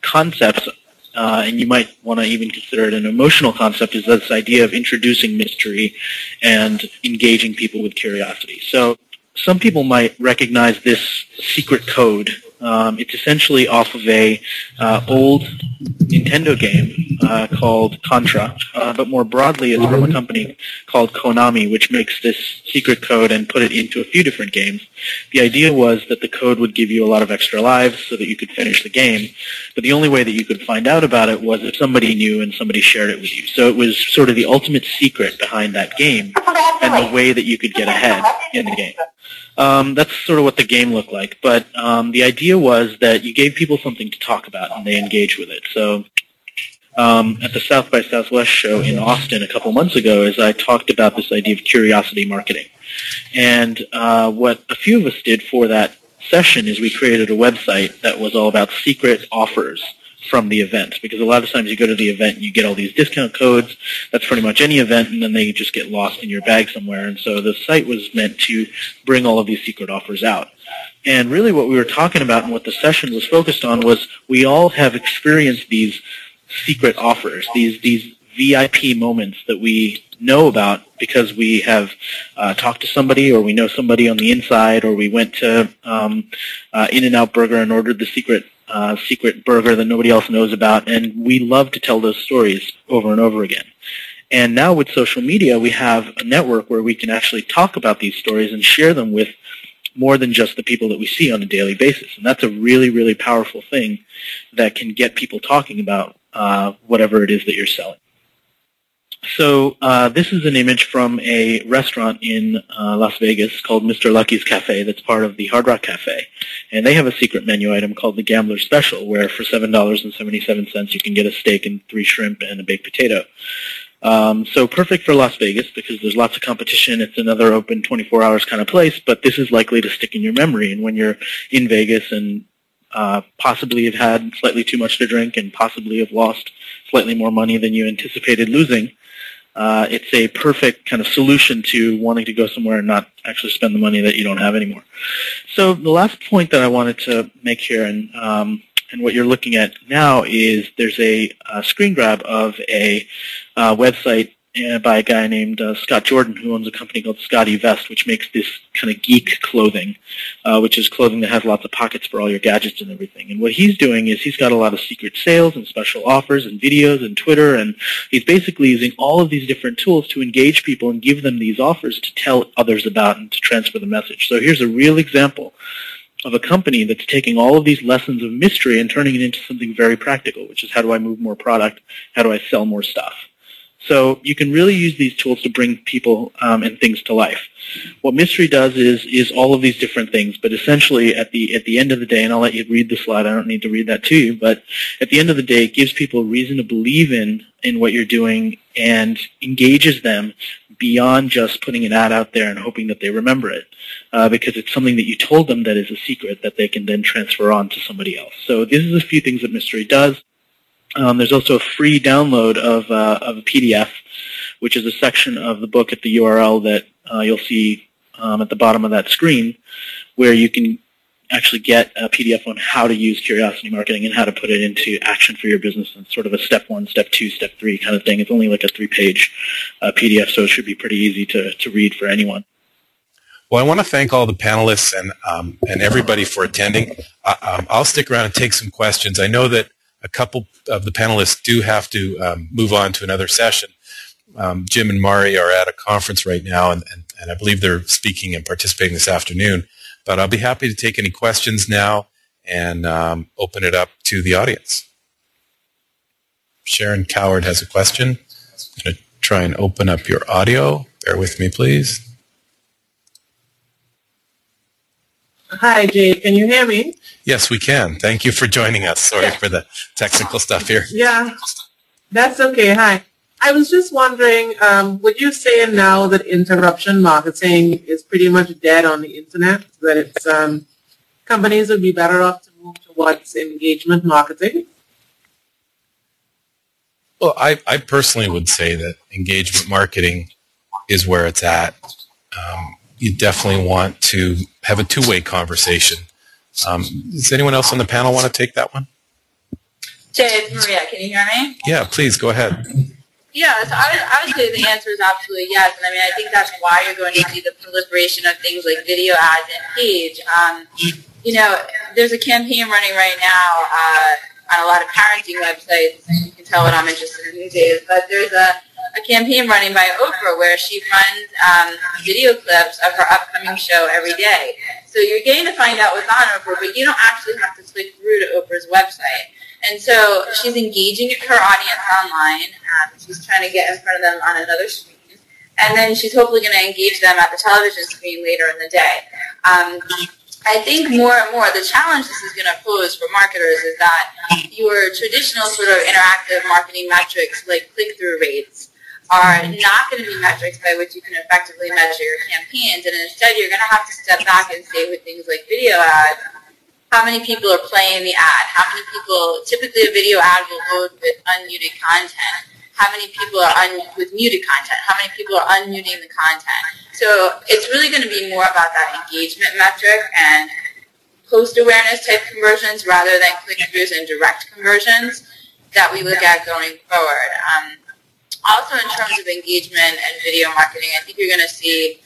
concepts uh, and you might want to even consider it an emotional concept, is this idea of introducing mystery and engaging people with curiosity. So some people might recognize this secret code um, it's essentially off of a uh, old Nintendo game uh, called Contra, uh, but more broadly, it's from a company called Konami, which makes this secret code and put it into a few different games. The idea was that the code would give you a lot of extra lives so that you could finish the game, but the only way that you could find out about it was if somebody knew and somebody shared it with you. So it was sort of the ultimate secret behind that game and the way that you could get ahead in the game. Um, that's sort of what the game looked like. But um, the idea was that you gave people something to talk about and they engage with it. So um, at the South by Southwest show in Austin a couple months ago, as I talked about this idea of curiosity marketing. And uh, what a few of us did for that session is we created a website that was all about secret offers from the event because a lot of times you go to the event and you get all these discount codes. That's pretty much any event, and then they just get lost in your bag somewhere. And so the site was meant to bring all of these secret offers out. And really what we were talking about and what the session was focused on was we all have experienced these secret offers, these, these VIP moments that we know about because we have uh, talked to somebody or we know somebody on the inside or we went to um, uh, In-N-Out Burger and ordered the secret uh, secret burger that nobody else knows about, and we love to tell those stories over and over again. And now with social media, we have a network where we can actually talk about these stories and share them with more than just the people that we see on a daily basis. And that's a really, really powerful thing that can get people talking about uh, whatever it is that you're selling. So uh, this is an image from a restaurant in uh, Las Vegas called Mr. Lucky's Cafe that's part of the Hard Rock Cafe. And they have a secret menu item called the Gambler Special where for $7.77 you can get a steak and three shrimp and a baked potato. Um, so perfect for Las Vegas because there's lots of competition. It's another open 24 hours kind of place, but this is likely to stick in your memory. And when you're in Vegas and uh, possibly have had slightly too much to drink and possibly have lost slightly more money than you anticipated losing, uh, it's a perfect kind of solution to wanting to go somewhere and not actually spend the money that you don't have anymore. So the last point that I wanted to make here, and um, and what you're looking at now is there's a, a screen grab of a uh, website by a guy named uh, Scott Jordan, who owns a company called SCOTTeVEST, which makes this kind of geek clothing, uh, which is clothing that has lots of pockets for all your gadgets and everything. And what he's doing is he's got a lot of secret sales and special offers and videos and Twitter, and he's basically using all of these different tools to engage people and give them these offers to tell others about and to transfer the message. So here's a real example of a company that's taking all of these lessons of mystery and turning it into something very practical, which is how do I move more product? How do I sell more stuff? So you can really use these tools to bring people um, and things to life. What Mystery does is is all of these different things, but essentially at the at the end of the day, and I'll let you read the slide. I don't need to read that to you, but at the end of the day, it gives people a reason to believe in in what you're doing and engages them beyond just putting an ad out there and hoping that they remember it, uh, because it's something that you told them that is a secret that they can then transfer on to somebody else. So this is a few things that Mystery does. Um, there's also a free download of, uh, of a PDF, which is a section of the book at the URL that uh, you'll see um, at the bottom of that screen, where you can actually get a PDF on how to use curiosity marketing and how to put it into action for your business. It's sort of a step one, step two, step three kind of thing. It's only like a three-page uh, PDF, so it should be pretty easy to, to read for anyone. Well, I want to thank all the panelists and um, and everybody for attending. Uh, um, I'll stick around and take some questions. I know that a couple of the panelists do have to um, move on to another session. Um, Jim and Mari are at a conference right now, and, and, and I believe they're speaking and participating this afternoon. But I'll be happy to take any questions now and um, open it up to the audience. Sharon Coward has a question. I'm going to try and open up your audio. Bear with me, please. Hi, Jay. Can you hear me? Yes, we can. Thank you for joining us. Sorry for the technical stuff here. Yeah, that's okay. Hi. I was just wondering, um, would you say now that interruption marketing is pretty much dead on the internet? That it's um, companies would be better off to move towards engagement marketing? Well, I, I personally would say that engagement marketing is where it's at. Um, you definitely want to have a two-way conversation. Um, does anyone else on the panel want to take that one? It's Maria. Can you hear me? Yeah, please go ahead. Yeah, so I, I would say the answer is absolutely yes. And I mean, I think that's why you're going to see the proliferation of things like video ads and page. Um, you know, there's a campaign running right now uh, on a lot of parenting websites. You can tell what I'm interested in these days. But there's a, a campaign running by Oprah where she runs um, video clips of her upcoming show every day. So you're getting to find out what's on Oprah, but you don't actually have to click through to Oprah's website. And so she's engaging her audience online. Um, she's trying to get in front of them on another screen. And then she's hopefully going to engage them at the television screen later in the day. Um, I think more and more the challenge this is going to pose for marketers is that your traditional sort of interactive marketing metrics like click-through rates are not going to be metrics by which you can effectively measure your campaigns. And instead you're going to have to step back and say with things like video ads, how many people are playing the ad, how many people, typically a video ad will load with unmuted content, how many people are un, with muted content, how many people are unmuting the content. So it's really going to be more about that engagement metric and post-awareness type conversions rather than click-throughs and direct conversions that we look at going forward. Um, also in terms of engagement and video marketing, I think you're going to see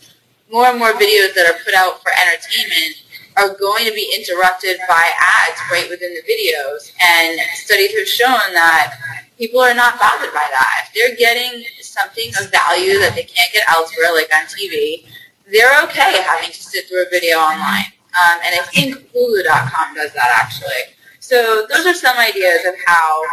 more and more videos that are put out for entertainment are going to be interrupted by ads right within the videos. And studies have shown that people are not bothered by that. If they're getting something of value that they can't get elsewhere, like on TV, they're okay having to sit through a video online. Um, and I think Hulu.com does that actually. So those are some ideas of how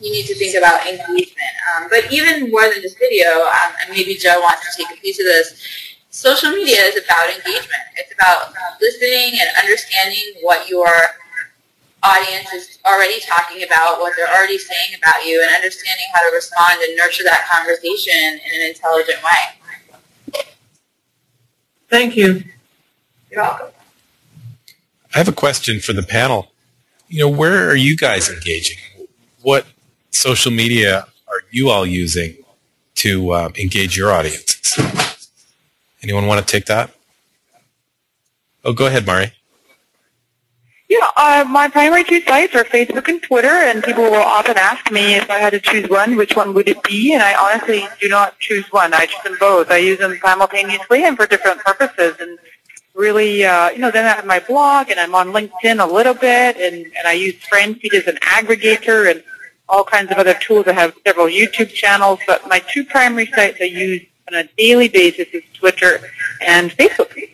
you need to think about engagement. Um, but even more than just video, um, and maybe Joe wants to take a piece of this, social media is about engagement. It's about listening and understanding what your audience is already talking about, what they're already saying about you, and understanding how to respond and nurture that conversation in an intelligent way. Thank you. You're welcome. I have a question for the panel. You know, where are you guys engaging? What social media are you all using to uh, engage your audiences? Anyone want to take that? Oh, go ahead, Mari. Yeah, uh, my primary two sites are Facebook and Twitter, and people will often ask me if I had to choose one, which one would it be? And I honestly do not choose one. I choose them both. I use them simultaneously and for different purposes. And really, uh, you know, then I have my blog, and I'm on LinkedIn a little bit, and, and I use FriendFeed as an aggregator, and all kinds of other tools. I have several YouTube channels, but my two primary sites I use on a daily basis is Twitter and Facebook.